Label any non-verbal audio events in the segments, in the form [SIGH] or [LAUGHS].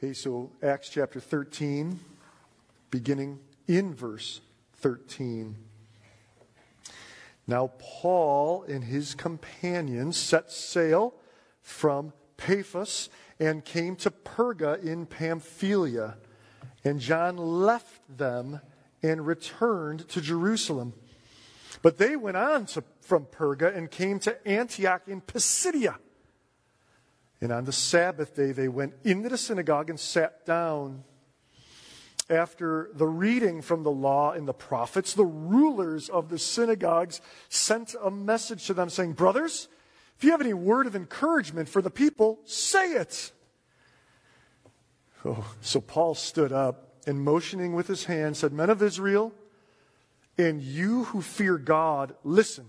Hey, so Acts chapter 13, beginning in verse 13. Now, Paul and his companions set sail from Paphos and came to Perga in Pamphylia. And John left them and returned to Jerusalem. But they went on to, from Perga and came to Antioch in Pisidia. And on the Sabbath day, they went into the synagogue and sat down. After the reading from the law and the prophets, the rulers of the synagogues sent a message to them saying, Brothers, if you have any word of encouragement for the people, say it. Oh, so Paul stood up and motioning with his hand said, Men of Israel, and you who fear God, listen.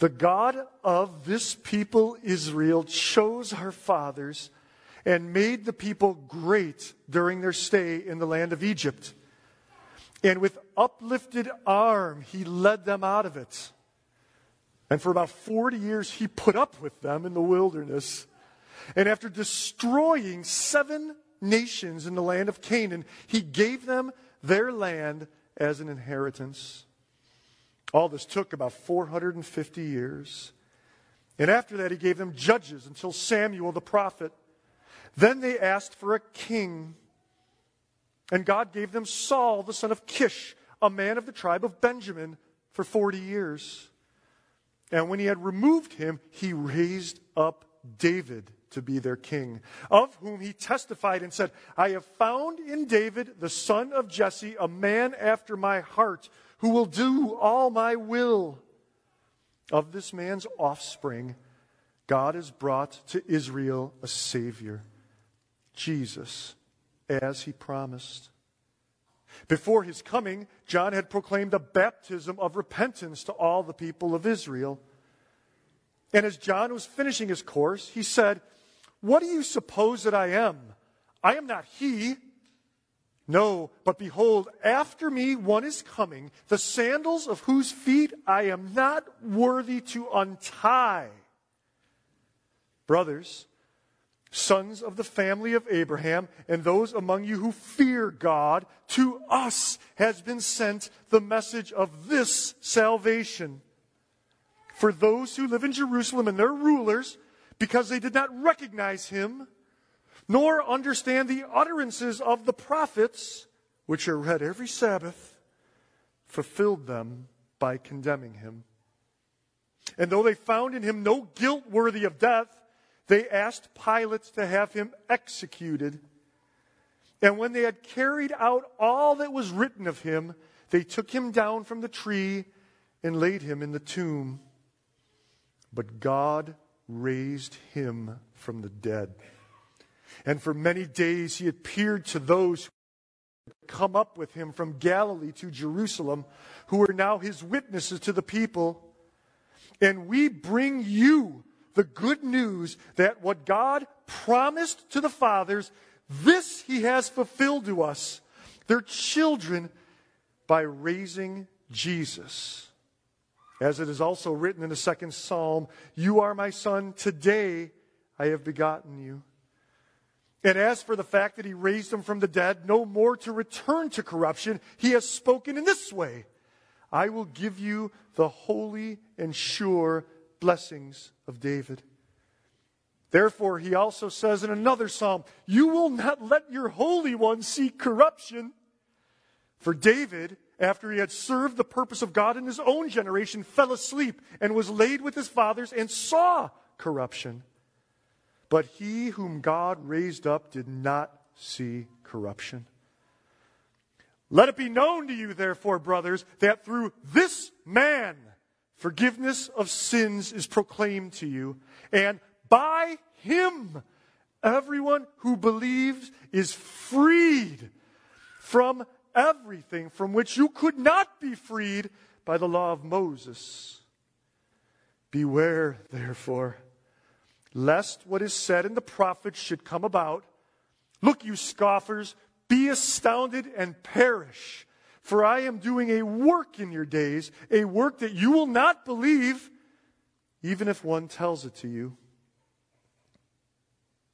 The God of this people, Israel, chose our fathers and made the people great during their stay in the land of Egypt. And with uplifted arm, he led them out of it. And for about 40 years, he put up with them in the wilderness. And after destroying seven nations in the land of Canaan, he gave them their land as an inheritance. All this took about 450 years. And after that, he gave them judges until Samuel the prophet. Then they asked for a king. And God gave them Saul, the son of Kish, a man of the tribe of Benjamin, for 40 years. And when he had removed him, he raised up David to be their king, of whom he testified and said, I have found in David, the son of Jesse, a man after my heart who will do all my will. Of this man's offspring, God has brought to Israel a Savior, Jesus, as he promised. Before his coming, John had proclaimed a baptism of repentance to all the people of Israel. And as John was finishing his course, he said, What do you suppose that I am? I am not he no, but behold, after me one is coming, the sandals of whose feet I am not worthy to untie. Brothers, sons of the family of Abraham, and those among you who fear God, to us has been sent the message of this salvation. For those who live in Jerusalem and their rulers, because they did not recognize him, nor understand the utterances of the prophets, which are read every Sabbath, fulfilled them by condemning him. And though they found in him no guilt worthy of death, they asked Pilate to have him executed. And when they had carried out all that was written of him, they took him down from the tree and laid him in the tomb. But God raised him from the dead. And for many days he appeared to those who had come up with him from Galilee to Jerusalem, who were now his witnesses to the people. And we bring you the good news that what God promised to the fathers, this he has fulfilled to us, their children, by raising Jesus. As it is also written in the second psalm, You are my son, today I have begotten you. And as for the fact that he raised him from the dead, no more to return to corruption, he has spoken in this way I will give you the holy and sure blessings of David. Therefore, he also says in another psalm, You will not let your Holy One see corruption. For David, after he had served the purpose of God in his own generation, fell asleep and was laid with his fathers and saw corruption. But he whom God raised up did not see corruption. Let it be known to you, therefore, brothers, that through this man forgiveness of sins is proclaimed to you, and by him everyone who believes is freed from everything from which you could not be freed by the law of Moses. Beware, therefore lest what is said in the prophets should come about. Look, you scoffers, be astounded and perish. For I am doing a work in your days, a work that you will not believe, even if one tells it to you.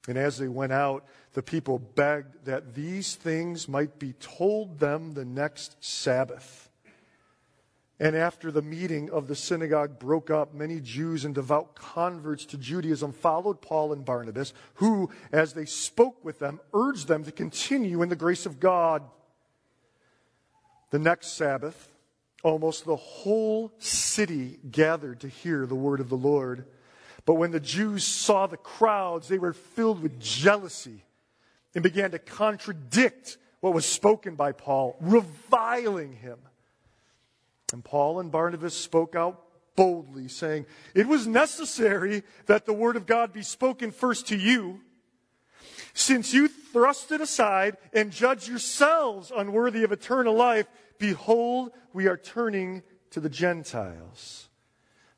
And as they went out, the people begged that these things might be told them the next Sabbath. And after the meeting of the synagogue broke up, many Jews and devout converts to Judaism followed Paul and Barnabas, who, as they spoke with them, urged them to continue in the grace of God. The next Sabbath, almost the whole city gathered to hear the word of the Lord. But when the Jews saw the crowds, they were filled with jealousy and began to contradict what was spoken by Paul, reviling him. And Paul and Barnabas spoke out boldly, saying, It was necessary that the word of God be spoken first to you. Since you thrust it aside and judge yourselves unworthy of eternal life, behold, we are turning to the Gentiles.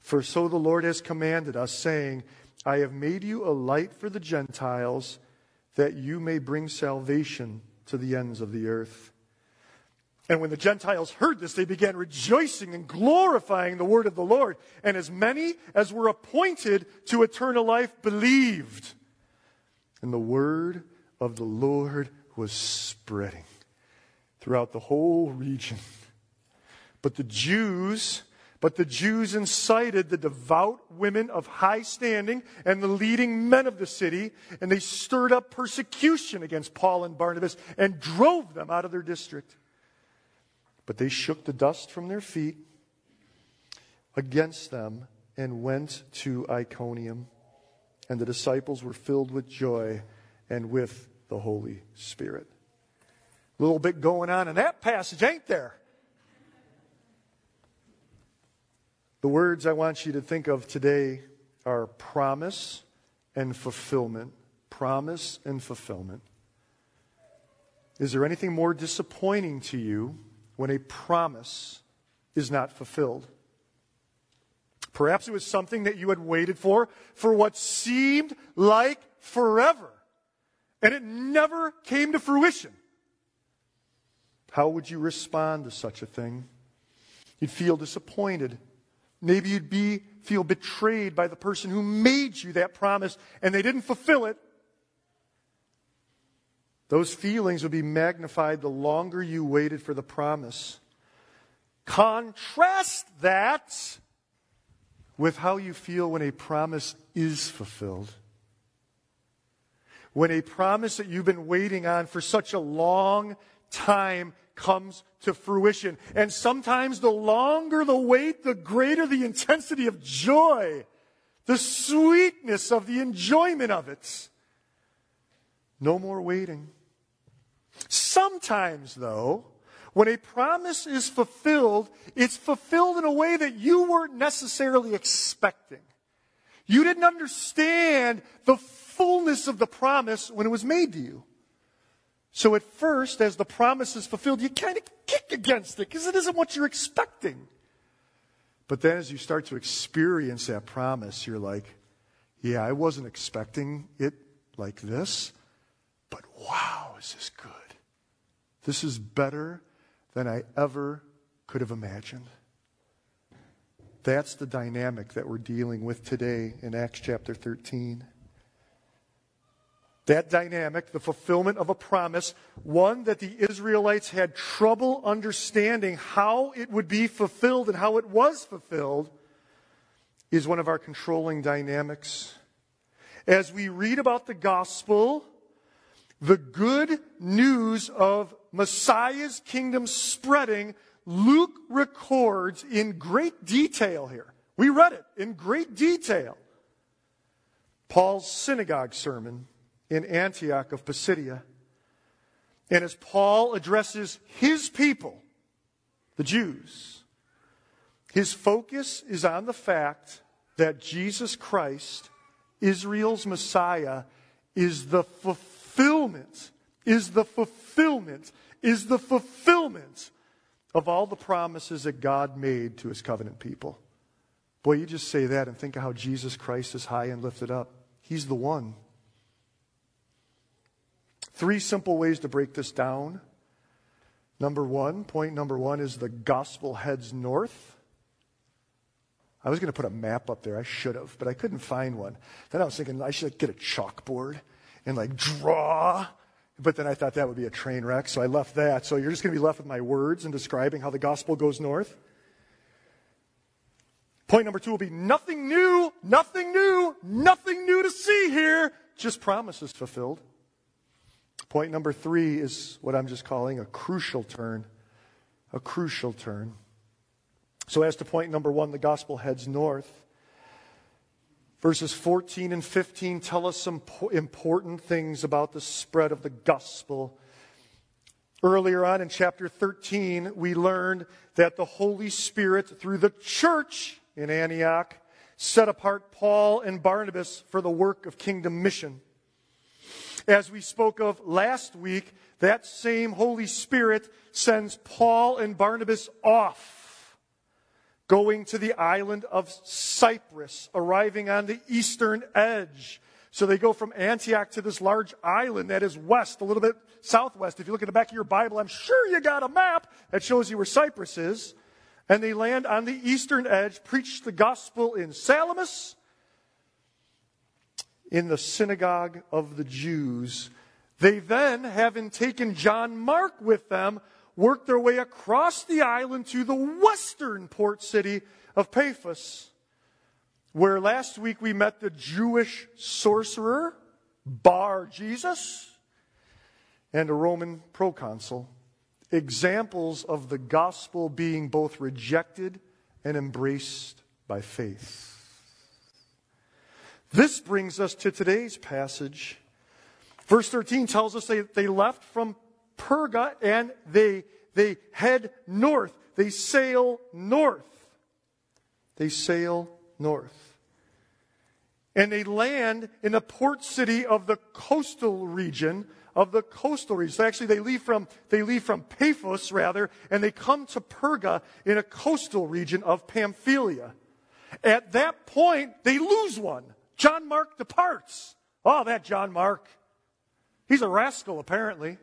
For so the Lord has commanded us, saying, I have made you a light for the Gentiles, that you may bring salvation to the ends of the earth. And when the Gentiles heard this, they began rejoicing and glorifying the word of the Lord. And as many as were appointed to eternal life believed. And the word of the Lord was spreading throughout the whole region. But the Jews but the Jews incited the devout women of high standing and the leading men of the city, and they stirred up persecution against Paul and Barnabas and drove them out of their district. But they shook the dust from their feet against them and went to Iconium. And the disciples were filled with joy and with the Holy Spirit. A little bit going on in that passage, ain't there? The words I want you to think of today are promise and fulfillment. Promise and fulfillment. Is there anything more disappointing to you when a promise is not fulfilled? Perhaps it was something that you had waited for for what seemed like forever, and it never came to fruition. How would you respond to such a thing? You'd feel disappointed. Maybe you'd be, feel betrayed by the person who made you that promise and they didn't fulfill it. Those feelings would be magnified the longer you waited for the promise. Contrast that with how you feel when a promise is fulfilled. When a promise that you've been waiting on for such a long time comes to fruition. And sometimes the longer the wait, the greater the intensity of joy, the sweetness of the enjoyment of it. No more waiting. Sometimes, though, when a promise is fulfilled, it's fulfilled in a way that you weren't necessarily expecting. You didn't understand the fullness of the promise when it was made to you. So at first, as the promise is fulfilled, you kind of kick against it because it isn't what you're expecting. But then as you start to experience that promise, you're like, yeah, I wasn't expecting it like this, but wow, is this good? This is better than I ever could have imagined. That's the dynamic that we're dealing with today in Acts chapter 13. That dynamic, the fulfillment of a promise, one that the Israelites had trouble understanding how it would be fulfilled and how it was fulfilled, is one of our controlling dynamics. As we read about the gospel, the good news of Messiah's kingdom spreading, Luke records in great detail here. We read it in great detail. Paul's synagogue sermon in Antioch of Pisidia. And as Paul addresses his people, the Jews, his focus is on the fact that Jesus Christ, Israel's Messiah, is the fulfillment, is the fulfillment, is the fulfillment of all the promises that God made to his covenant people. Boy, you just say that and think of how Jesus Christ is high and lifted up. He's the one. Three simple ways to break this down. Number one, point number one is the gospel heads north. I was going to put a map up there. I should have, but I couldn't find one. Then I was thinking I should get a chalkboard and like draw. But then I thought that would be a train wreck, so I left that. So you're just going to be left with my words and describing how the gospel goes north. Point number two will be nothing new, nothing new, nothing new to see here, just promises fulfilled. Point number three is what I'm just calling a crucial turn. A crucial turn. So, as to point number one, the gospel heads north. Verses 14 and 15 tell us some important things about the spread of the gospel. Earlier on in chapter 13, we learned that the Holy Spirit, through the church in Antioch, set apart Paul and Barnabas for the work of kingdom mission. As we spoke of last week, that same Holy Spirit sends Paul and Barnabas off, going to the island of Cyprus, arriving on the eastern edge. So they go from Antioch to this large island that is west, a little bit southwest. If you look at the back of your Bible, I'm sure you got a map that shows you where Cyprus is. And they land on the eastern edge, preach the gospel in Salamis, in the synagogue of the Jews. They then, having taken John Mark with them, worked their way across the island to the western port city of Paphos, where last week we met the Jewish sorcerer, Bar Jesus, and a Roman proconsul. Examples of the gospel being both rejected and embraced by faith. This brings us to today's passage. Verse 13 tells us they, they left from Perga and they, they head north. They sail north. They sail north. And they land in the port city of the coastal region of the coastal region. So actually they leave from, they leave from Paphos rather, and they come to Perga in a coastal region of Pamphylia. At that point, they lose one. John Mark departs. Oh, that John Mark. He's a rascal, apparently.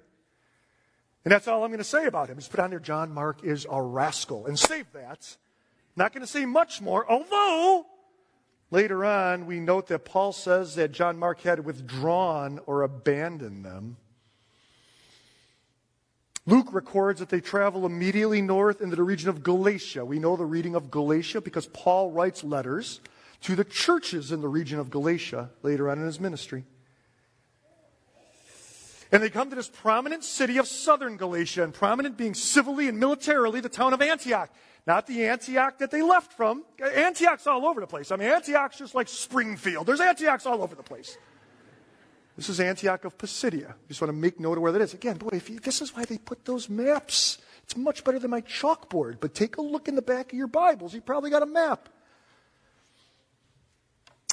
And that's all I'm going to say about him. Just put on there, John Mark is a rascal. And save that. Not going to say much more, although later on we note that Paul says that John Mark had withdrawn or abandoned them. Luke records that they travel immediately north into the region of Galatia. We know the reading of Galatia because Paul writes letters to the churches in the region of Galatia later on in his ministry. And they come to this prominent city of southern Galatia, and prominent being civilly and militarily the town of Antioch. Not the Antioch that they left from. Antioch's all over the place. I mean, Antioch's just like Springfield. There's Antiochs all over the place. This is Antioch of Pisidia. Just want to make note of where that is. Again, boy, you, this is why they put those maps. It's much better than my chalkboard. But take a look in the back of your Bibles. You probably got a map.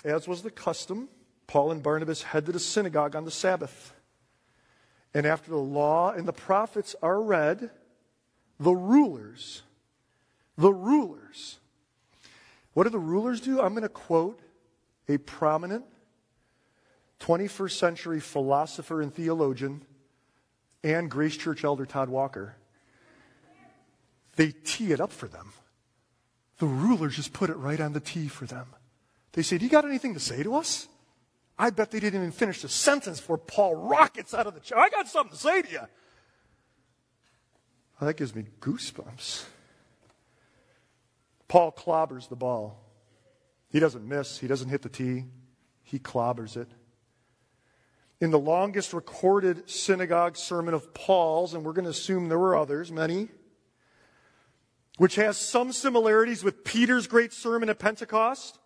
As was the custom, Paul and Barnabas head to the synagogue on the Sabbath. And after the law and the prophets are read, the rulers, the rulers, what do the rulers do? I'm going to quote a prominent 21st century philosopher and theologian and Grace Church elder Todd Walker. They tee it up for them. The rulers just put it right on the tee for them. They say, Do you got anything to say to us? I bet they didn't even finish the sentence before Paul rockets out of the chair. I got something to say to you. Well, that gives me goosebumps. Paul clobbers the ball. He doesn't miss, he doesn't hit the tee, he clobbers it. In the longest recorded synagogue sermon of Paul's, and we're going to assume there were others, many, which has some similarities with Peter's great sermon at Pentecost,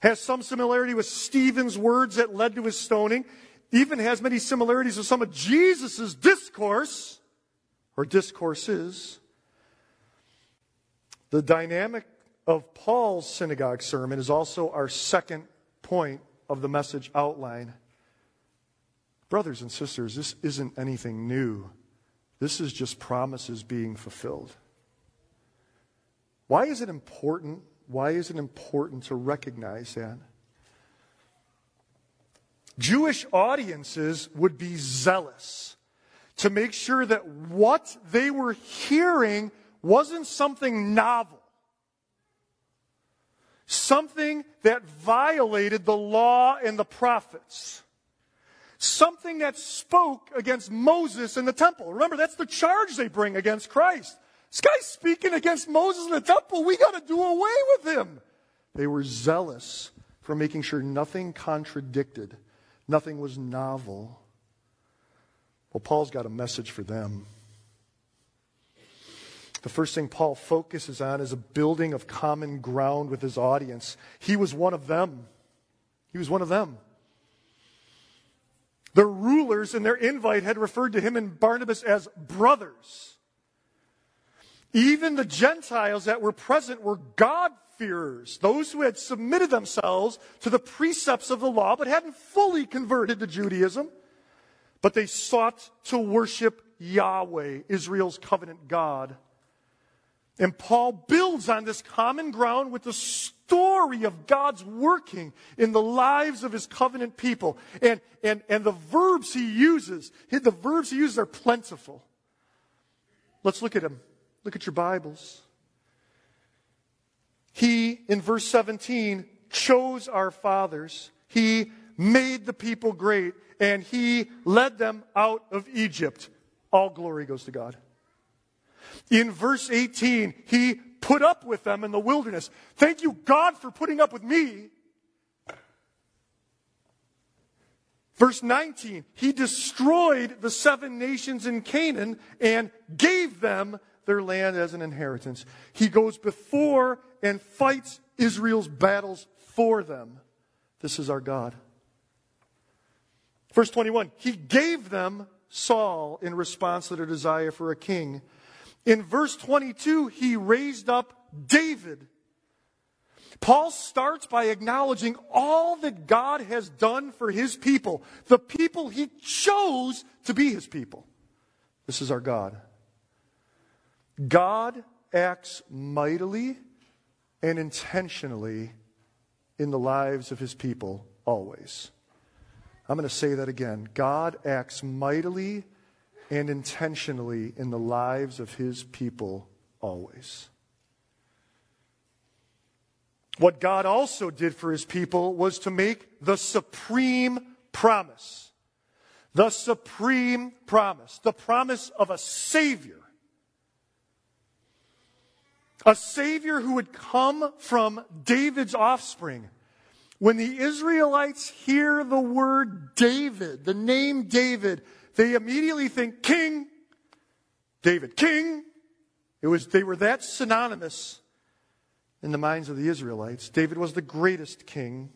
has some similarity with Stephen's words that led to his stoning, even has many similarities with some of Jesus' discourse or discourses. The dynamic of Paul's synagogue sermon is also our second point of the message outline. Brothers and sisters, this isn't anything new. This is just promises being fulfilled. Why is it important why is it important to recognize that? Jewish audiences would be zealous to make sure that what they were hearing wasn't something novel, something that violated the law and the prophets, Something that spoke against Moses in the temple. Remember, that's the charge they bring against Christ. This guy's speaking against Moses in the temple. We got to do away with him. They were zealous for making sure nothing contradicted, nothing was novel. Well, Paul's got a message for them. The first thing Paul focuses on is a building of common ground with his audience. He was one of them. He was one of them. The rulers in their invite had referred to him and Barnabas as brothers. Even the Gentiles that were present were God-fearers, those who had submitted themselves to the precepts of the law but hadn't fully converted to Judaism. But they sought to worship Yahweh, Israel's covenant God. And Paul builds on this common ground with the story of God's working in the lives of his covenant people. And, and, and the verbs he uses, the verbs he uses are plentiful. Let's look at them. Look at your Bibles. He, in verse 17, chose our fathers. He made the people great, and he led them out of Egypt. All glory goes to God. In verse 18, he put up with them in the wilderness. Thank you, God, for putting up with me. Verse 19, he destroyed the seven nations in Canaan and gave them their land as an inheritance. He goes before and fights Israel's battles for them. This is our God. Verse 21, he gave them Saul in response to their desire for a king. In verse 22, he raised up David. Paul starts by acknowledging all that God has done for his people, the people he chose to be his people. This is our God. God acts mightily and intentionally in the lives of his people always. I'm going to say that again. God acts mightily and intentionally in the lives of his people always. What God also did for his people was to make the supreme promise. The supreme promise. The promise of a Savior. A Savior who would come from David's offspring. When the Israelites hear the word David, the name David, they immediately think king, David, king. It was, they were that synonymous in the minds of the Israelites. David was the greatest king.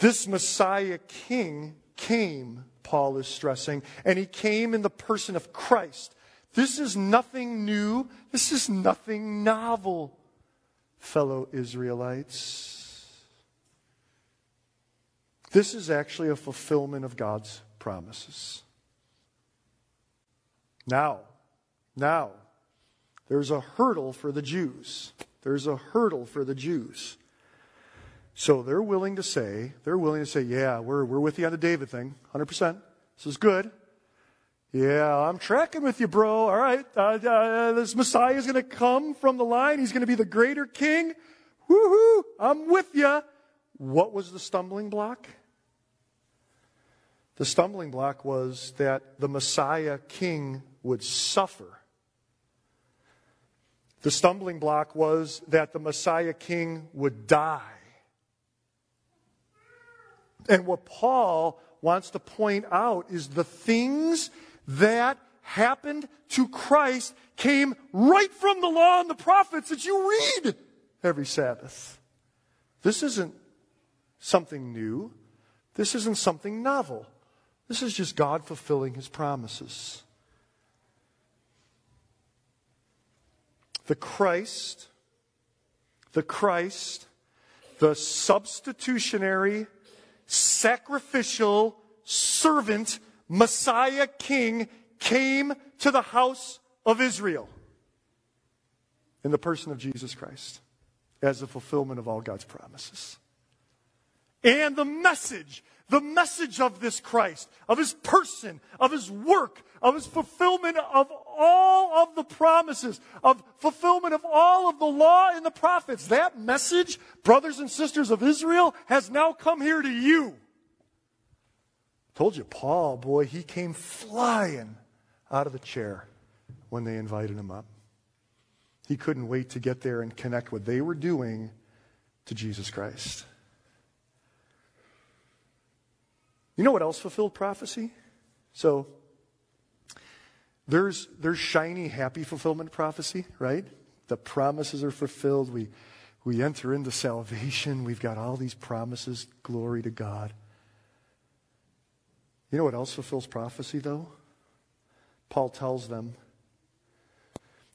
This Messiah king came, Paul is stressing, and he came in the person of Christ. This is nothing new. This is nothing novel, fellow Israelites. This is actually a fulfillment of God's promises. Now, now, there's a hurdle for the Jews. There's a hurdle for the Jews. So they're willing to say, they're willing to say, yeah, we're, we're with you on the David thing, 100%. This is good. Yeah, I'm tracking with you, bro. All right. Uh, uh, this Messiah is going to come from the line. He's going to be the greater king. Woohoo! I'm with you. What was the stumbling block? The stumbling block was that the Messiah king would suffer. The stumbling block was that the Messiah king would die. And what Paul wants to point out is the things that happened to Christ came right from the law and the prophets that you read every Sabbath. This isn't something new. This isn't something novel. This is just God fulfilling his promises. The Christ, the Christ, the substitutionary, sacrificial, servant, Messiah King came to the house of Israel in the person of Jesus Christ as the fulfillment of all God's promises. And the message the message of this Christ, of his person, of his work, of his fulfillment of all of the promises, of fulfillment of all of the law and the prophets. That message, brothers and sisters of Israel, has now come here to you. Told you, Paul, boy, he came flying out of the chair when they invited him up. He couldn't wait to get there and connect what they were doing to Jesus Christ. You know what else fulfilled prophecy? So, there's, there's shiny, happy fulfillment prophecy, right? The promises are fulfilled. We, we enter into salvation. We've got all these promises. Glory to God. You know what else fulfills prophecy, though? Paul tells them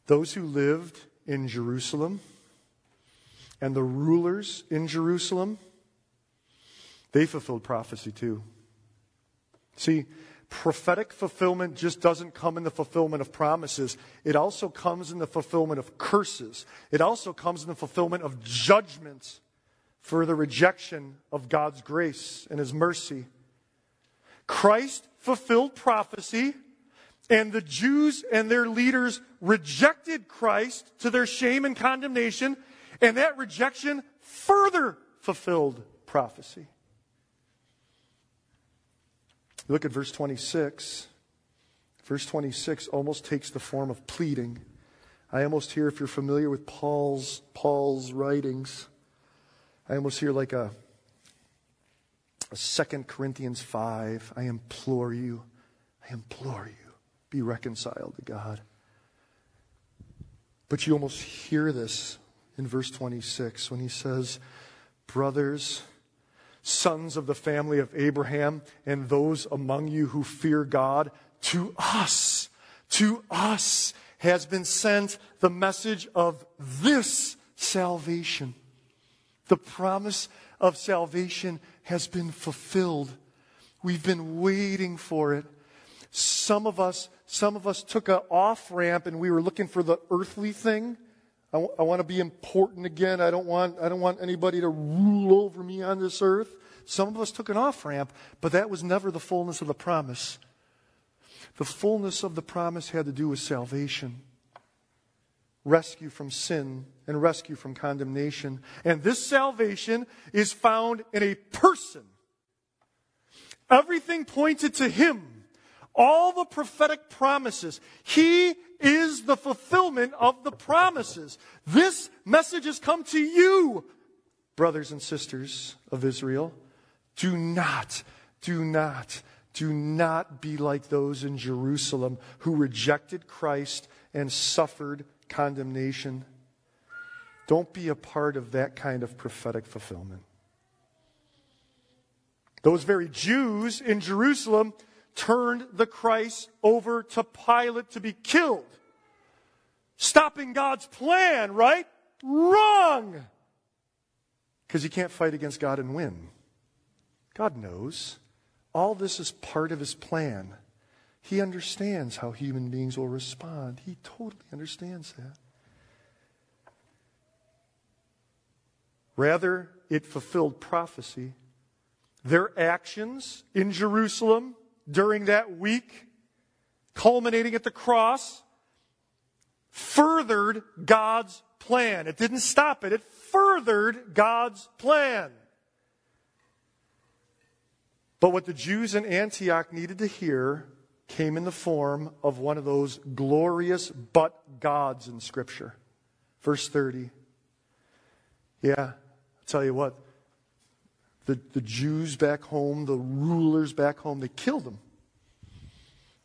those who lived in Jerusalem and the rulers in Jerusalem, they fulfilled prophecy too. See, prophetic fulfillment just doesn't come in the fulfillment of promises. It also comes in the fulfillment of curses. It also comes in the fulfillment of judgment for the rejection of God's grace and His mercy. Christ fulfilled prophecy, and the Jews and their leaders rejected Christ to their shame and condemnation, and that rejection further fulfilled prophecy. Look at verse 26. Verse 26 almost takes the form of pleading. I almost hear, if you're familiar with Paul's, Paul's writings, I almost hear like a, 2 Corinthians 5. I implore you, I implore you, be reconciled to God. But you almost hear this in verse 26 when he says, Brothers, sons of the family of Abraham, and those among you who fear God, to us, to us has been sent the message of this salvation. The promise of salvation has been fulfilled. We've been waiting for it. Some of us, some of us took an off ramp and we were looking for the earthly thing. I, w- I want to be important again. I don't want, I don't want anybody to rule over me on this earth. Some of us took an off ramp, but that was never the fullness of the promise. The fullness of the promise had to do with salvation, rescue from sin, and rescue from condemnation. And this salvation is found in a person. Everything pointed to him. All the prophetic promises. He is the fulfillment of the promises. This message has come to you, brothers and sisters of Israel. Do not, do not, do not be like those in Jerusalem who rejected Christ and suffered condemnation. Don't be a part of that kind of prophetic fulfillment. Those very Jews in Jerusalem turned the Christ over to Pilate to be killed. Stopping God's plan, right? Wrong! Because you can't fight against God and win. God knows. All this is part of his plan. He understands how human beings will respond. He totally understands that. Rather, it fulfilled prophecy. Their actions in Jerusalem during that week, culminating at the cross, furthered God's plan. It didn't stop it, it furthered God's plan. But what the Jews in Antioch needed to hear came in the form of one of those glorious but gods in Scripture. Verse 30. Yeah, I'll tell you what, the, the Jews back home, the rulers back home, they killed him.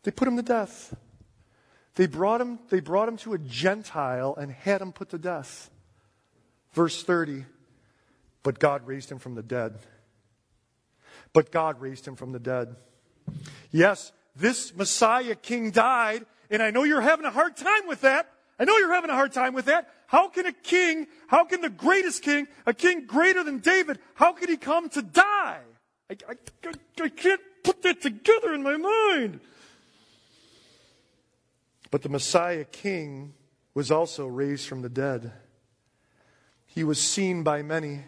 They put him to death. They brought him, they brought him to a Gentile and had him put to death. Verse 30. But God raised him from the dead. But God raised him from the dead. Yes, this Messiah king died, and I know you're having a hard time with that. I know you're having a hard time with that. How can a king, how can the greatest king, a king greater than David, how could he come to die? I, I, I can't put that together in my mind. But the Messiah king was also raised from the dead. He was seen by many.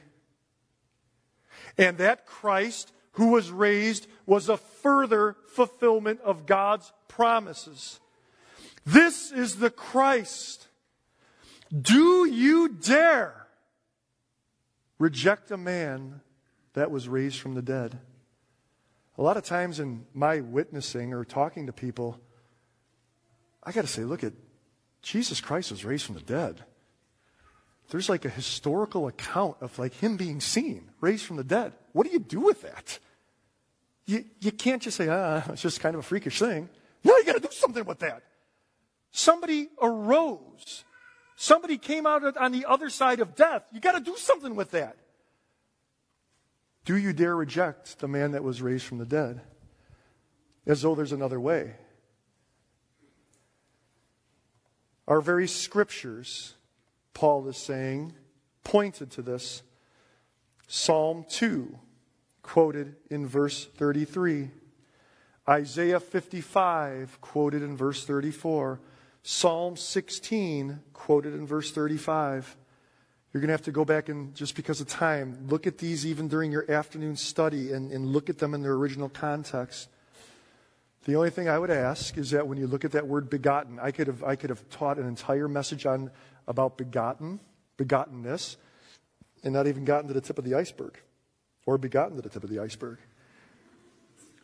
And that Christ who was raised was a further fulfillment of God's promises. This is the Christ. Do you dare reject a man that was raised from the dead? a lot of times in my witnessing or talking to people, I got to say, look at Jesus Christ was raised from the dead. There's like a historical account of like him being seen, raised from the dead. What do you do with that? You, you can't just say, ah, it's just kind of a freakish thing. No, you got to do something with that. Somebody arose. Somebody came out on the other side of death. You got to do something with that. Do you dare reject the man that was raised from the dead? As though there's another way. Our very scriptures, Paul is saying, pointed to this. Psalm 2, quoted in verse 33. Isaiah 55, quoted in verse 34. Psalm 16, quoted in verse 35. You're going to have to go back and, just because of time, look at these even during your afternoon study and, and look at them in their original context. The only thing I would ask is that when you look at that word begotten, I could have, I could have taught an entire message on, about begotten, begottenness, and not even gotten to the tip of the iceberg, or begotten to the tip of the iceberg.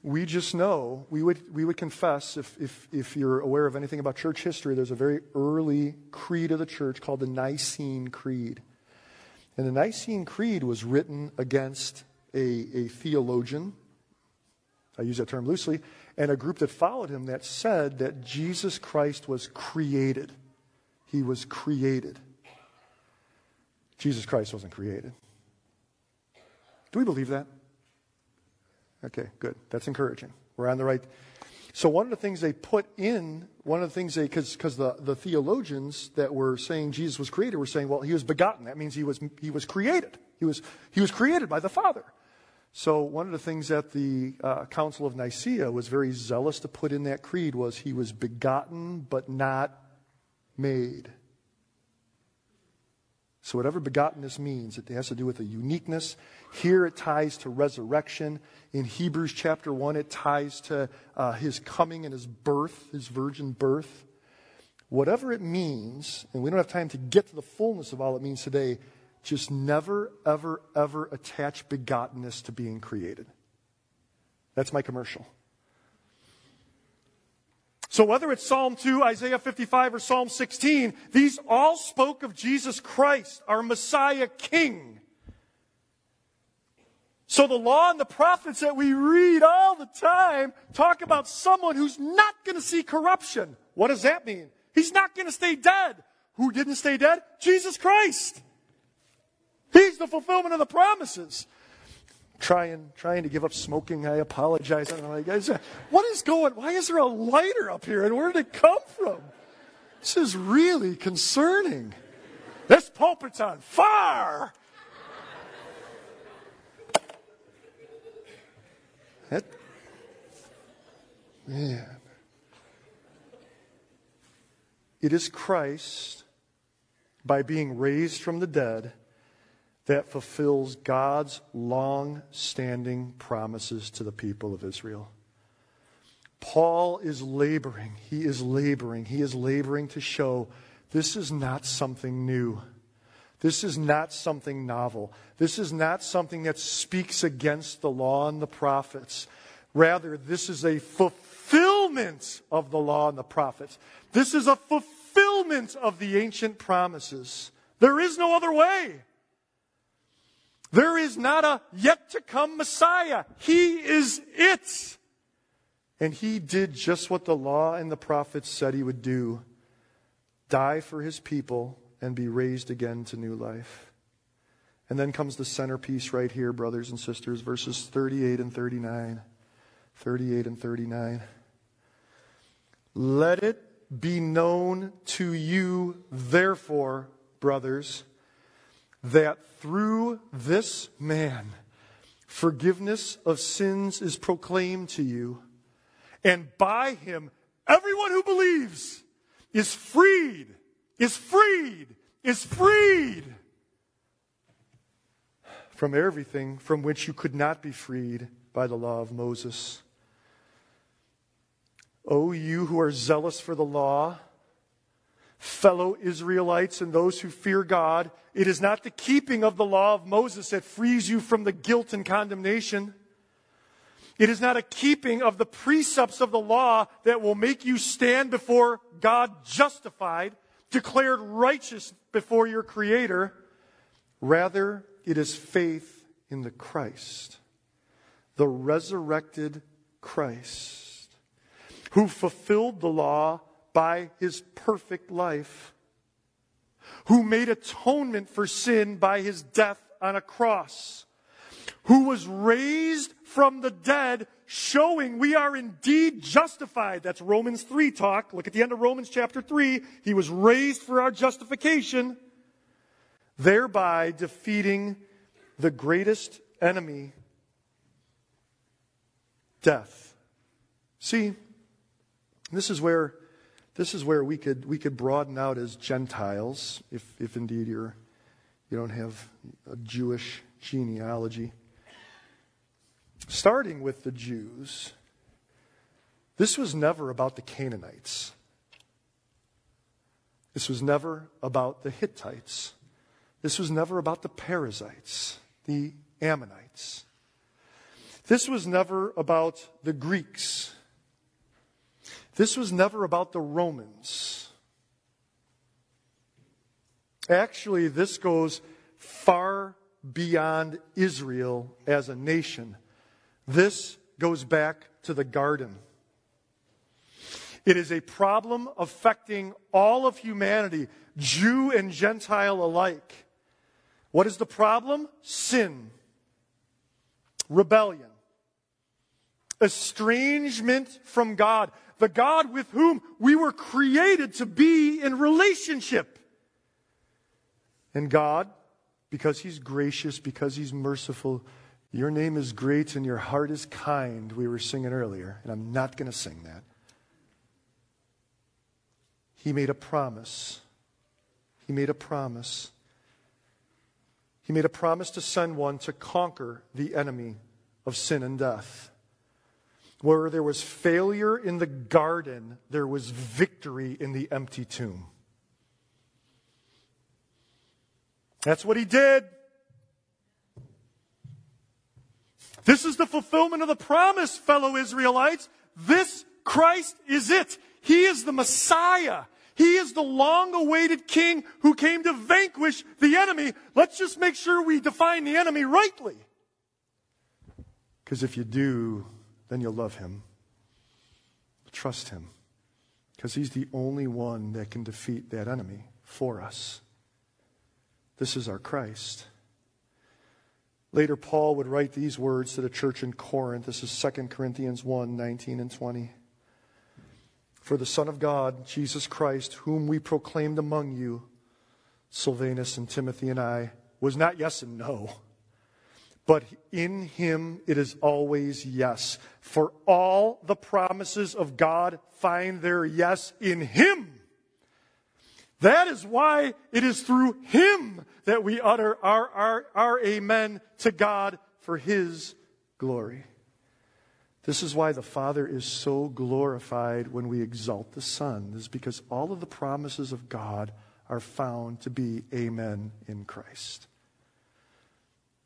We just know, we would, we would confess, if, if, if you're aware of anything about church history, there's a very early creed of the church called the Nicene Creed. And the Nicene Creed was written against a, a theologian, I use that term loosely, and a group that followed him that said that Jesus Christ was created. He was created. Jesus Christ wasn't created. Do we believe that? Okay, good. That's encouraging. We're on the right. So, one of the things they put in, one of the things they, because the, the theologians that were saying Jesus was created were saying, well, he was begotten. That means he was, he was created. He was, he was created by the Father. So, one of the things that the uh, Council of Nicaea was very zealous to put in that creed was he was begotten but not made. So, whatever begottenness means, it has to do with a uniqueness. Here it ties to resurrection. In Hebrews chapter 1, it ties to uh, his coming and his birth, his virgin birth. Whatever it means, and we don't have time to get to the fullness of all it means today, just never, ever, ever attach begottenness to being created. That's my commercial. So whether it's Psalm 2, Isaiah 55, or Psalm 16, these all spoke of Jesus Christ, our Messiah King. So the law and the prophets that we read all the time talk about someone who's not going to see corruption. What does that mean? He's not going to stay dead. Who didn't stay dead? Jesus Christ. He's the fulfillment of the promises. Trying, trying to give up smoking. I apologize. I'm like, guys, what is going? Why is there a lighter up here, and where did it come from? This is really concerning. This pulpit's on fire. That, man. It is Christ, by being raised from the dead, that fulfills God's long standing promises to the people of Israel. Paul is laboring. He is laboring. He is laboring to show this is not something new. This is not something novel. This is not something that speaks against the law and the prophets. Rather, this is a fulfillment of the law and the prophets. This is a fulfillment of the ancient promises. There is no other way. There is not a yet to come Messiah. He is it. And he did just what the law and the prophets said he would do die for his people and be raised again to new life. And then comes the centerpiece right here, brothers and sisters, verses 38 and 39. 38 and 39. Let it be known to you, therefore, brothers, that through this man, forgiveness of sins is proclaimed to you, and by him, everyone who believes is freed, is freed, is freed from everything from which you could not be freed by the law of Moses. O you who are zealous for the law, fellow Israelites and those who fear God, it is not the keeping of the law of Moses that frees you from the guilt and condemnation. It is not a keeping of the precepts of the law that will make you stand before God justified, declared righteous before your Creator. Rather, it is faith in the Christ, the resurrected Christ, who fulfilled the law by his perfect life, who made atonement for sin by his death on a cross who was raised from the dead, showing we are indeed justified. That's Romans 3 talk. Look at the end of Romans chapter 3. He was raised for our justification, thereby defeating the greatest enemy, death. See, this is where this is where we could we could broaden out as Gentiles, if if indeed you're you don't have a Jewish genealogy starting with the Jews, this was never about the Canaanites. This was never about the Hittites. This was never about the Perizzites, the Ammonites. This was never about the Greeks. This was never about the Romans. Actually, this goes far beyond Israel as a nation. This goes back to the garden. It is a problem affecting all of humanity, Jew and Gentile alike. What is the problem? Sin, rebellion, estrangement from God, the God with whom we were created to be in relationship. And God, because He's gracious, because He's merciful, your name is great and your heart is kind, we were singing earlier, and I'm not going to sing that. He made a promise. He made a promise. He made a promise to send one to conquer the enemy of sin and death. Where there was failure in the garden, there was victory in the empty tomb. That's what he did. This is the fulfillment of the promise, fellow Israelites. This Christ is it. He is the Messiah. He is the long awaited king who came to vanquish the enemy. Let's just make sure we define the enemy rightly. Because if you do, then you'll love him. Trust him. Because he's the only one that can defeat that enemy for us. This is our Christ. Later, Paul would write these words to the church in Corinth. This is 2 Corinthians 1 19 and 20. For the Son of God, Jesus Christ, whom we proclaimed among you, Silvanus and Timothy and I, was not yes and no. But in him it is always yes. For all the promises of God find their yes in him. That is why it is through him that we utter our, our, our amen to God for his glory. This is why the Father is so glorified when we exalt the Son, this is because all of the promises of God are found to be amen in Christ.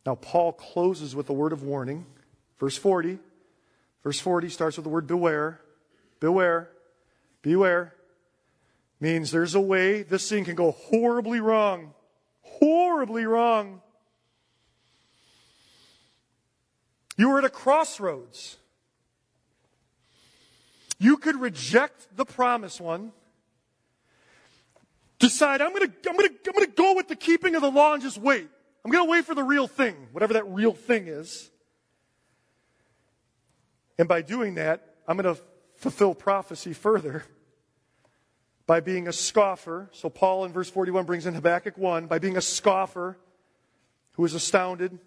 Now, Paul closes with a word of warning. Verse 40. Verse 40 starts with the word beware. Beware. Beware means there's a way this thing can go horribly wrong. Horribly wrong. You are at a crossroads. You could reject the promised one, decide, I'm going to I'm going to I'm going to go with the keeping of the law and just wait. I'm going to wait for the real thing, whatever that real thing is. And by doing that, I'm going to fulfill prophecy further by being a scoffer. So Paul in verse 41 brings in Habakkuk 1 by being a scoffer who is astounded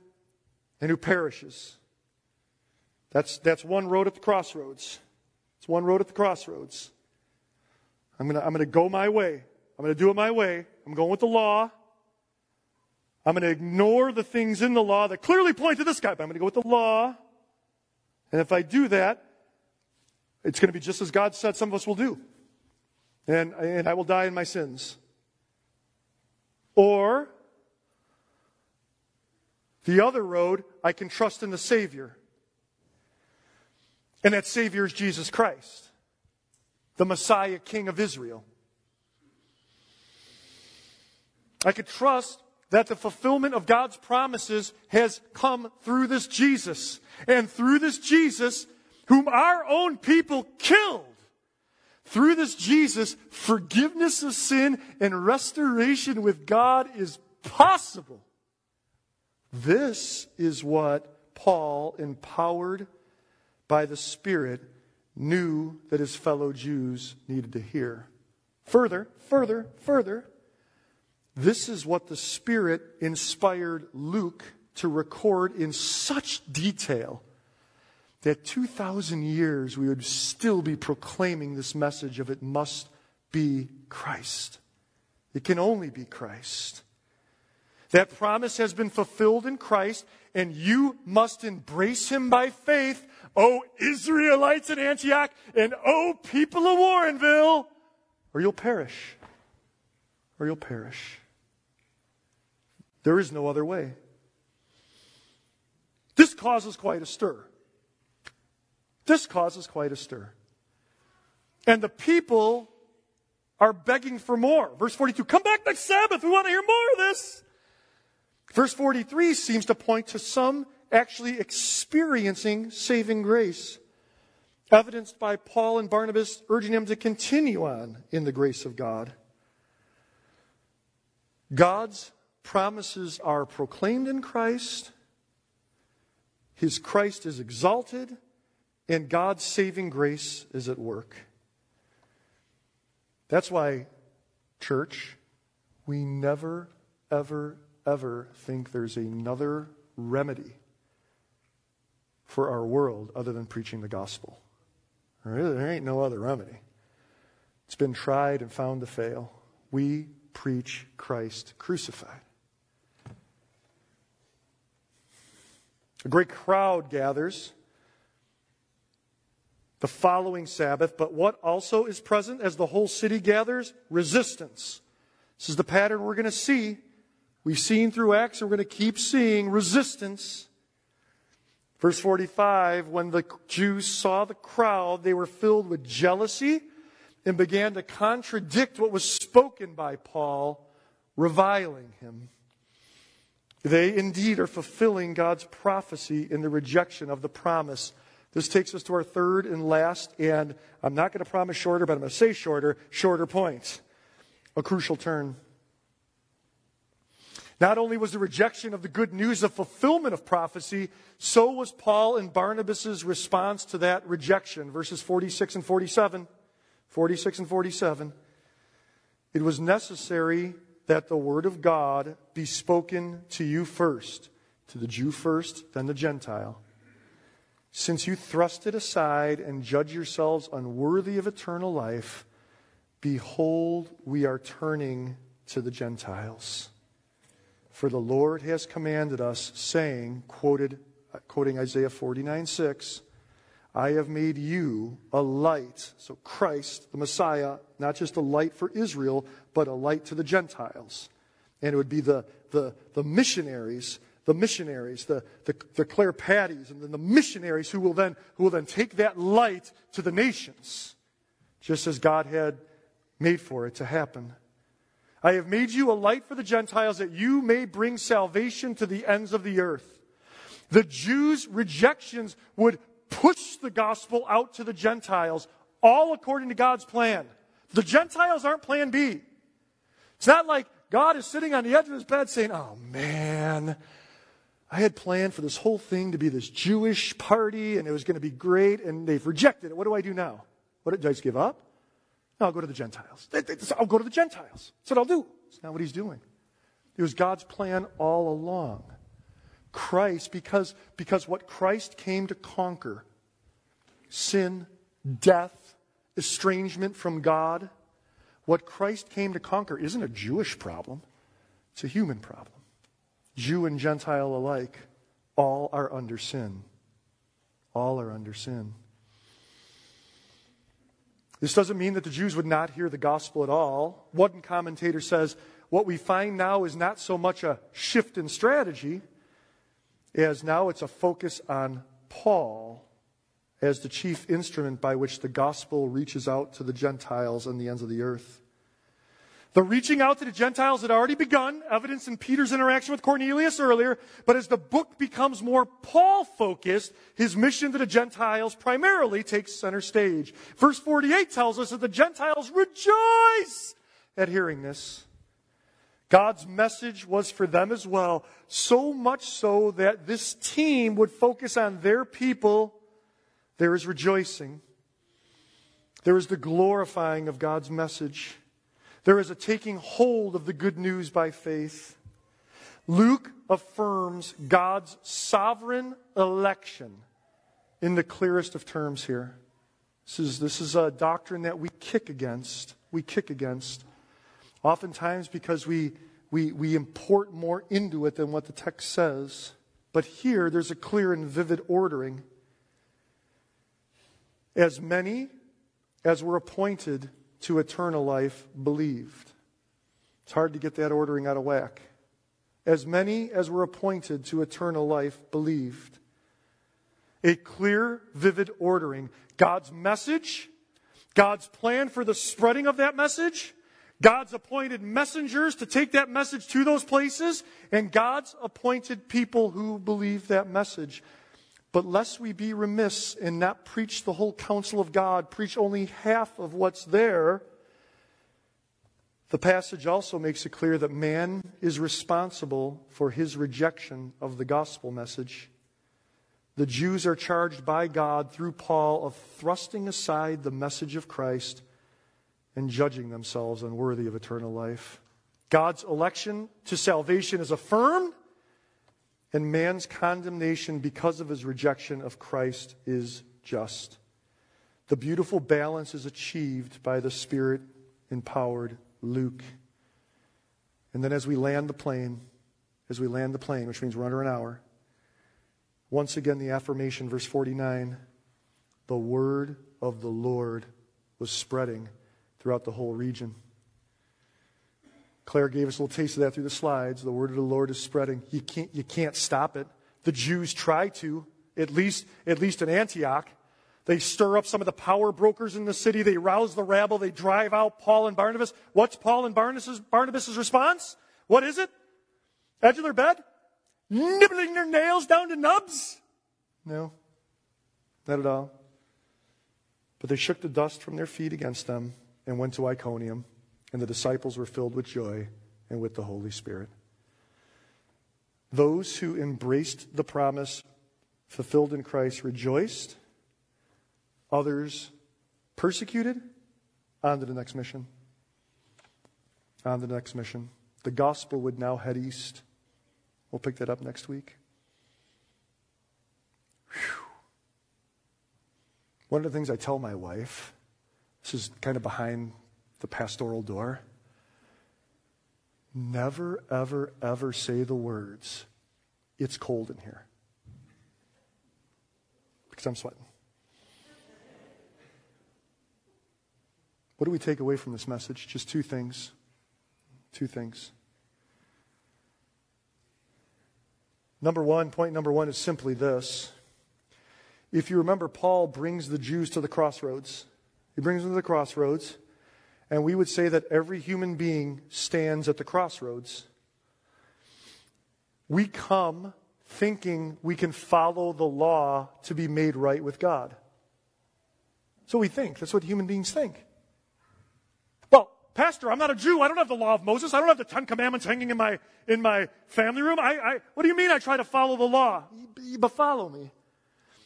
and who perishes. That's, that's one road at the crossroads. It's one road at the crossroads. I'm going to I'm going to go my way. I'm going to do it my way. I'm going with the law. I'm going to ignore the things in the law that clearly point to this guy, but I'm going to go with the law. And if I do that, it's going to be just as God said some of us will do and, and I will die in my sins. Or the other road, I can trust in the Savior. And that Savior is Jesus Christ, the Messiah, King of Israel. I could trust that the fulfillment of God's promises has come through this Jesus. And through this Jesus, whom our own people killed, through this Jesus, forgiveness of sin and restoration with God is possible. This is what Paul, empowered by the Spirit, knew that his fellow Jews needed to hear. Further, further, further, this is what the Spirit inspired Luke to record in such detail that 2,000 years we would still be proclaiming this message of it must be Christ. It can only be Christ. That promise has been fulfilled in Christ, and you must embrace him by faith, O Israelites in Antioch, and O people of Warrenville, or you'll perish. Or you'll perish. There is no other way. This causes quite a stir. This causes quite a stir. And the people are begging for more. Verse 42 Come back next Sabbath. We want to hear more of this. Verse 43 seems to point to some actually experiencing saving grace, evidenced by Paul and Barnabas urging them to continue on in the grace of God. God's promises are proclaimed in Christ, His Christ is exalted, and God's saving grace is at work. That's why, church, we never, ever, ever think there's another remedy for our world other than preaching the gospel. There ain't no other remedy. It's been tried and found to fail. We preach Christ crucified. A great crowd gathers the following Sabbath, but what also is present as the whole city gathers? Resistance. This is the pattern we're going to see. We've seen through Acts, and we're going to keep seeing resistance. Verse 45 When the Jews saw the crowd, they were filled with jealousy and began to contradict what was spoken by Paul, reviling him. They indeed are fulfilling God's prophecy in the rejection of the promise. This takes us to our third and last, and I'm not going to promise shorter, but I'm going to say shorter, shorter point. A crucial turn. Not only was the rejection of the good news a fulfillment of prophecy, so was Paul and Barnabas' response to that rejection. Verses 46 and 47. 46 and 47. It was necessary that the word of God be spoken to you first, to the Jew first, then the Gentile. Since you thrust it aside and judge yourselves unworthy of eternal life, behold, we are turning to the Gentiles. For the Lord has commanded us, saying, quoted, quoting Isaiah 49 6, I have made you a light. So, Christ, the Messiah, not just a light for Israel, but a light to the Gentiles. And it would be the, the, the missionaries, the missionaries, the, the, the Claire Patties, and then the missionaries who will, then, who will then take that light to the nations, just as God had made for it to happen. I have made you a light for the Gentiles that you may bring salvation to the ends of the earth. The Jews' rejections would push the gospel out to the Gentiles, all according to God's plan. The Gentiles aren't plan B. It's not like God is sitting on the edge of his bed saying, Oh man, I had planned for this whole thing to be this Jewish party and it was going to be great and they've rejected it. What do I do now? What did I just give up? No, I'll go to the Gentiles. I'll go to the Gentiles. That's what I'll do. It's not what he's doing. It was God's plan all along. Christ, because, because what Christ came to conquer sin, death, estrangement from God what Christ came to conquer isn't a Jewish problem, it's a human problem. Jew and Gentile alike, all are under sin. All are under sin. This doesn't mean that the Jews would not hear the gospel at all. One commentator says what we find now is not so much a shift in strategy as now it's a focus on Paul as the chief instrument by which the gospel reaches out to the Gentiles and the ends of the earth. The reaching out to the Gentiles had already begun, evidence in Peter's interaction with Cornelius earlier, but as the book becomes more Paul focused, his mission to the Gentiles primarily takes center stage. Verse 48 tells us that the Gentiles rejoice at hearing this. God's message was for them as well, so much so that this team would focus on their people. There is rejoicing. There is the glorifying of God's message. There is a taking hold of the good news by faith. Luke affirms God's sovereign election in the clearest of terms here. This is, this is a doctrine that we kick against. We kick against. Oftentimes because we, we, we import more into it than what the text says. But here, there's a clear and vivid ordering. As many as were appointed to eternal life believed. It's hard to get that ordering out of whack. As many as were appointed to eternal life believed. A clear, vivid ordering. God's message, God's plan for the spreading of that message, God's appointed messengers to take that message to those places, and God's appointed people who believe that message. But lest we be remiss and not preach the whole counsel of God, preach only half of what's there, the passage also makes it clear that man is responsible for his rejection of the gospel message. The Jews are charged by God through Paul of thrusting aside the message of Christ and judging themselves unworthy of eternal life. God's election to salvation is affirmed and man's condemnation because of his rejection of Christ is just. The beautiful balance is achieved by the Spirit empowered Luke. And then as we land the plane, as we land the plane, which means we're under an hour, once again the affirmation, verse 49 the word of the Lord was spreading throughout the whole region. Claire gave us a little taste of that through the slides. The word of the Lord is spreading. You can't, you can't stop it. The Jews try to, at least, at least in Antioch. They stir up some of the power brokers in the city. They rouse the rabble. They drive out Paul and Barnabas. What's Paul and Barnabas' Barnabas' response? What is it? Edge of their bed? Nibbling their nails down to nubs? No, not at all. But they shook the dust from their feet against them and went to Iconium and the disciples were filled with joy and with the Holy Spirit. Those who embraced the promise fulfilled in Christ rejoiced, others persecuted. On to the next mission. On to the next mission. The gospel would now head east. We'll pick that up next week. Whew. One of the things I tell my wife, this is kind of behind the pastoral door. Never, ever, ever say the words, it's cold in here. Because I'm sweating. What do we take away from this message? Just two things. Two things. Number one, point number one is simply this. If you remember, Paul brings the Jews to the crossroads. He brings them to the crossroads. And we would say that every human being stands at the crossroads. We come thinking we can follow the law to be made right with God. So we think. That's what human beings think. Well, Pastor, I'm not a Jew. I don't have the law of Moses. I don't have the Ten Commandments hanging in my, in my family room. I, I, what do you mean I try to follow the law? But follow me.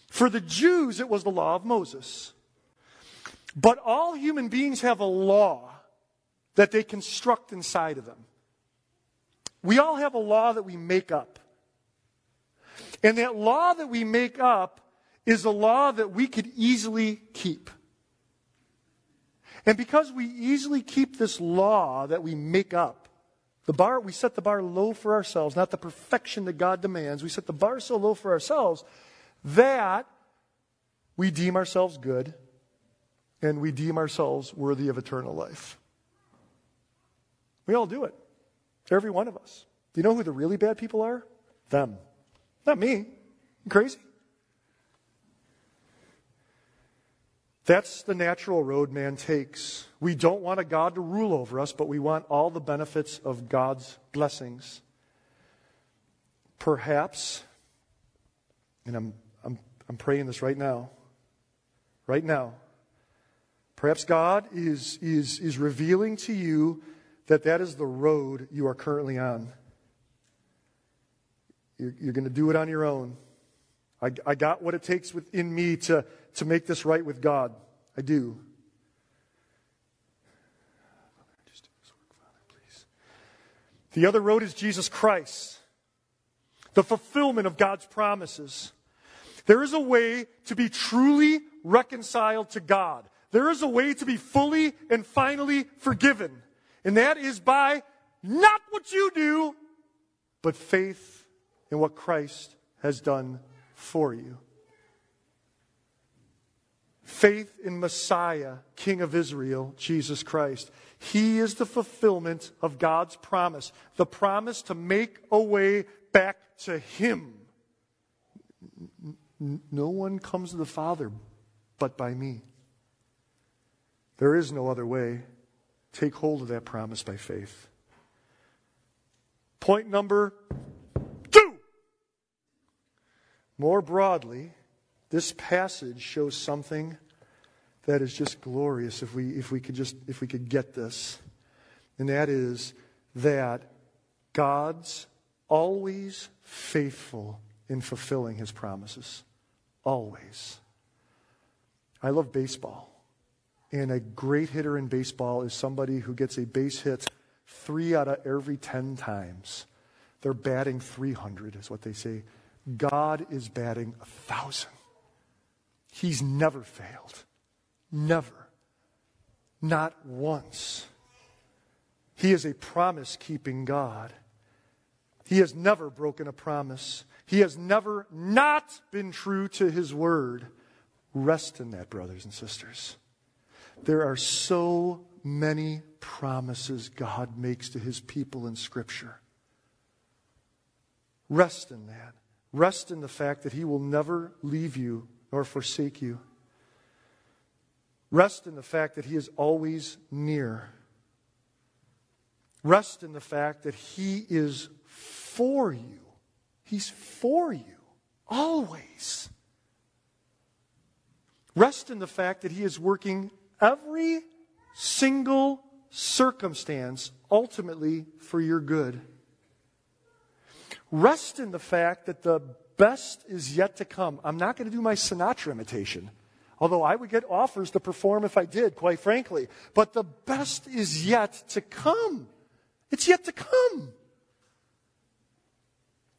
For the Jews, it was the law of Moses. But all human beings have a law that they construct inside of them. We all have a law that we make up. And that law that we make up is a law that we could easily keep. And because we easily keep this law that we make up, the bar, we set the bar low for ourselves, not the perfection that God demands. We set the bar so low for ourselves that we deem ourselves good and we deem ourselves worthy of eternal life. We all do it. Every one of us. Do you know who the really bad people are? Them. Not me. I'm crazy. That's the natural road man takes. We don't want a God to rule over us, but we want all the benefits of God's blessings. Perhaps, and I'm, I'm, I'm praying this right now, right now, perhaps God is, is, is revealing to you that that is the road you are currently on. You're, you're going to do it on your own. I, I got what it takes within me to, to make this right with God. I do. The other road is Jesus Christ, the fulfillment of God's promises. There is a way to be truly reconciled to God. There is a way to be fully and finally forgiven. And that is by not what you do, but faith in what Christ has done for you. Faith in Messiah, King of Israel, Jesus Christ. He is the fulfillment of God's promise, the promise to make a way back to Him. No one comes to the Father but by me. There is no other way. Take hold of that promise by faith. Point number two. more broadly, this passage shows something that is just glorious if we, if we could just if we could get this. And that is that God's always faithful in fulfilling his promises. Always. I love baseball. And a great hitter in baseball is somebody who gets a base hit three out of every 10 times. They're batting 300, is what they say. God is batting a thousand. He's never failed. Never. Not once. He is a promise keeping God. He has never broken a promise. He has never not been true to his word. Rest in that, brothers and sisters. There are so many promises God makes to his people in Scripture. Rest in that. Rest in the fact that He will never leave you nor forsake you. Rest in the fact that He is always near. Rest in the fact that He is for you. He's for you, always. Rest in the fact that He is working every single circumstance ultimately for your good. Rest in the fact that the best is yet to come. I'm not going to do my Sinatra imitation, although I would get offers to perform if I did, quite frankly. But the best is yet to come. It's yet to come.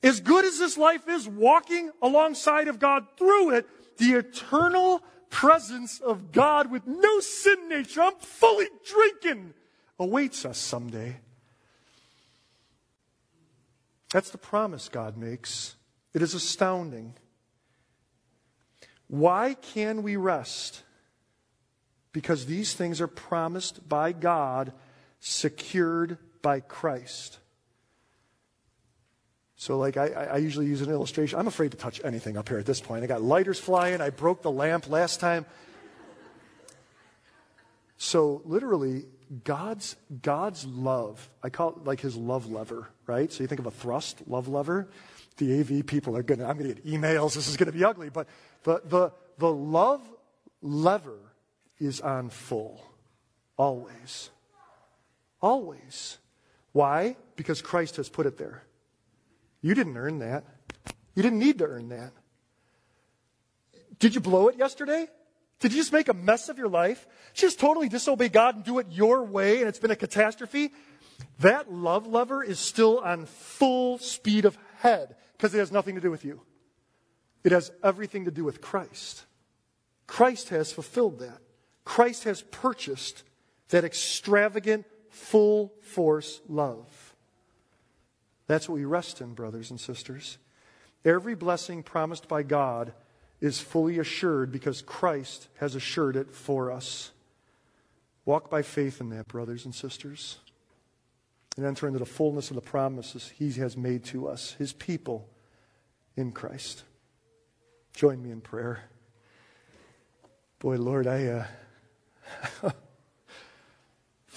As good as this life is, walking alongside of God through it, the eternal presence of God with no sin nature, I'm fully drinking, awaits us someday. That's the promise God makes. It is astounding. Why can we rest? Because these things are promised by God, secured by Christ. So, like, I, I, usually use an illustration. I'm afraid to touch anything up here at this point. I got lighters flying. I broke the lamp last time. So, literally, God's, God's love, I call it like his love lever, right? So you think of a thrust love lever. The AV people are going to, I'm going to get emails. This is going to be ugly. But the, the, the love lever is on full. Always. Always. Why? Because Christ has put it there. You didn't earn that. You didn't need to earn that. Did you blow it yesterday? Did you just make a mess of your life? Just totally disobey God and do it your way and it's been a catastrophe? That love lever is still on full speed of head because it has nothing to do with you. It has everything to do with Christ. Christ has fulfilled that. Christ has purchased that extravagant, full force love. That's what we rest in, brothers and sisters. Every blessing promised by God is fully assured because Christ has assured it for us. Walk by faith in that, brothers and sisters, and enter into the fullness of the promises He has made to us, His people in Christ. Join me in prayer. Boy, Lord, I. Uh, [LAUGHS]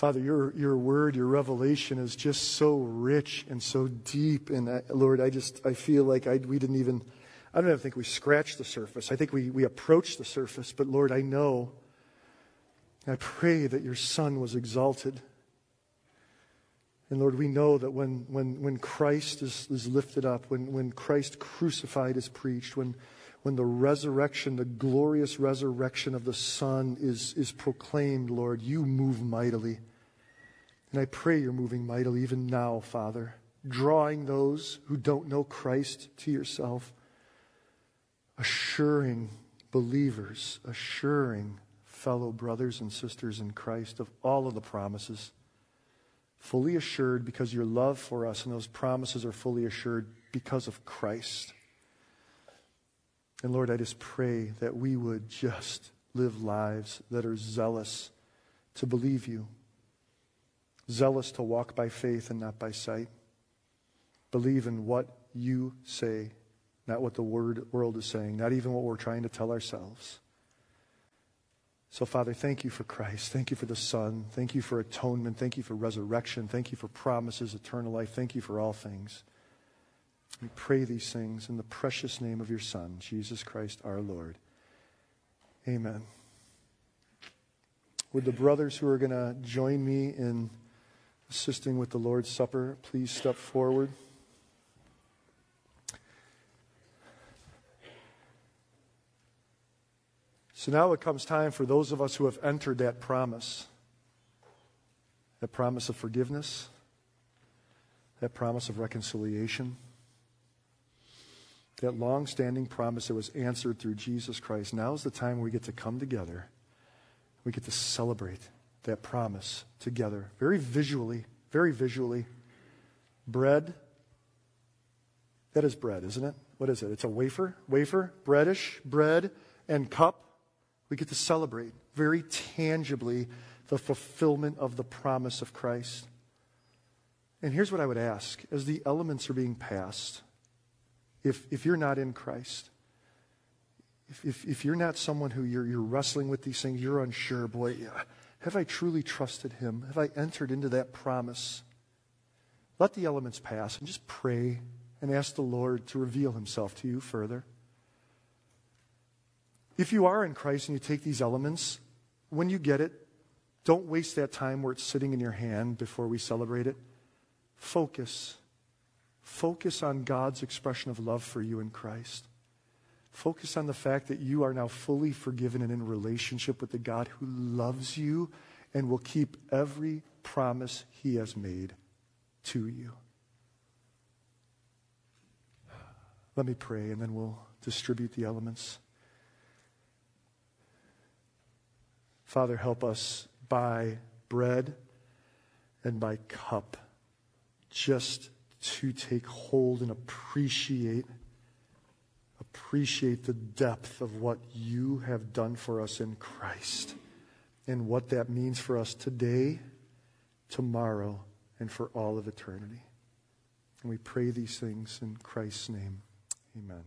Father, your, your word, your revelation is just so rich and so deep. And I, Lord, I just, I feel like I, we didn't even, I don't even think we scratched the surface. I think we, we approached the surface. But Lord, I know, I pray that your Son was exalted. And Lord, we know that when, when, when Christ is, is lifted up, when, when Christ crucified is preached, when, when the resurrection, the glorious resurrection of the Son is, is proclaimed, Lord, you move mightily. And I pray you're moving mightily even now, Father, drawing those who don't know Christ to yourself, assuring believers, assuring fellow brothers and sisters in Christ of all of the promises, fully assured because your love for us and those promises are fully assured because of Christ. And Lord, I just pray that we would just live lives that are zealous to believe you zealous to walk by faith and not by sight. Believe in what you say, not what the word, world is saying, not even what we're trying to tell ourselves. So, Father, thank you for Christ. Thank you for the Son. Thank you for atonement. Thank you for resurrection. Thank you for promises, eternal life. Thank you for all things. We pray these things in the precious name of your Son, Jesus Christ our Lord. Amen. Would the brothers who are going to join me in assisting with the Lord's Supper, please step forward. So now it comes time for those of us who have entered that promise that promise of forgiveness, that promise of reconciliation, that long standing promise that was answered through Jesus Christ. Now is the time we get to come together. We get to celebrate that promise together, very visually, very visually. Bread, that is bread, isn't it? What is it? It's a wafer, wafer, breadish, bread, and cup. We get to celebrate very tangibly the fulfillment of the promise of Christ. And here's what I would ask as the elements are being passed, if, if you're not in Christ, if, if, if you're not someone who you're, you're wrestling with these things, you're unsure, boy, yeah, have I truly trusted him? Have I entered into that promise? Let the elements pass and just pray and ask the Lord to reveal himself to you further. If you are in Christ and you take these elements, when you get it, don't waste that time where it's sitting in your hand before we celebrate it. Focus. Focus on God's expression of love for you in Christ. Focus on the fact that you are now fully forgiven and in relationship with the God who loves you and will keep every promise he has made to you. Let me pray and then we'll distribute the elements. Father, help us by bread and by cup just to take hold and appreciate appreciate the depth of what you have done for us in Christ and what that means for us today, tomorrow, and for all of eternity. And we pray these things in Christ's name. Amen.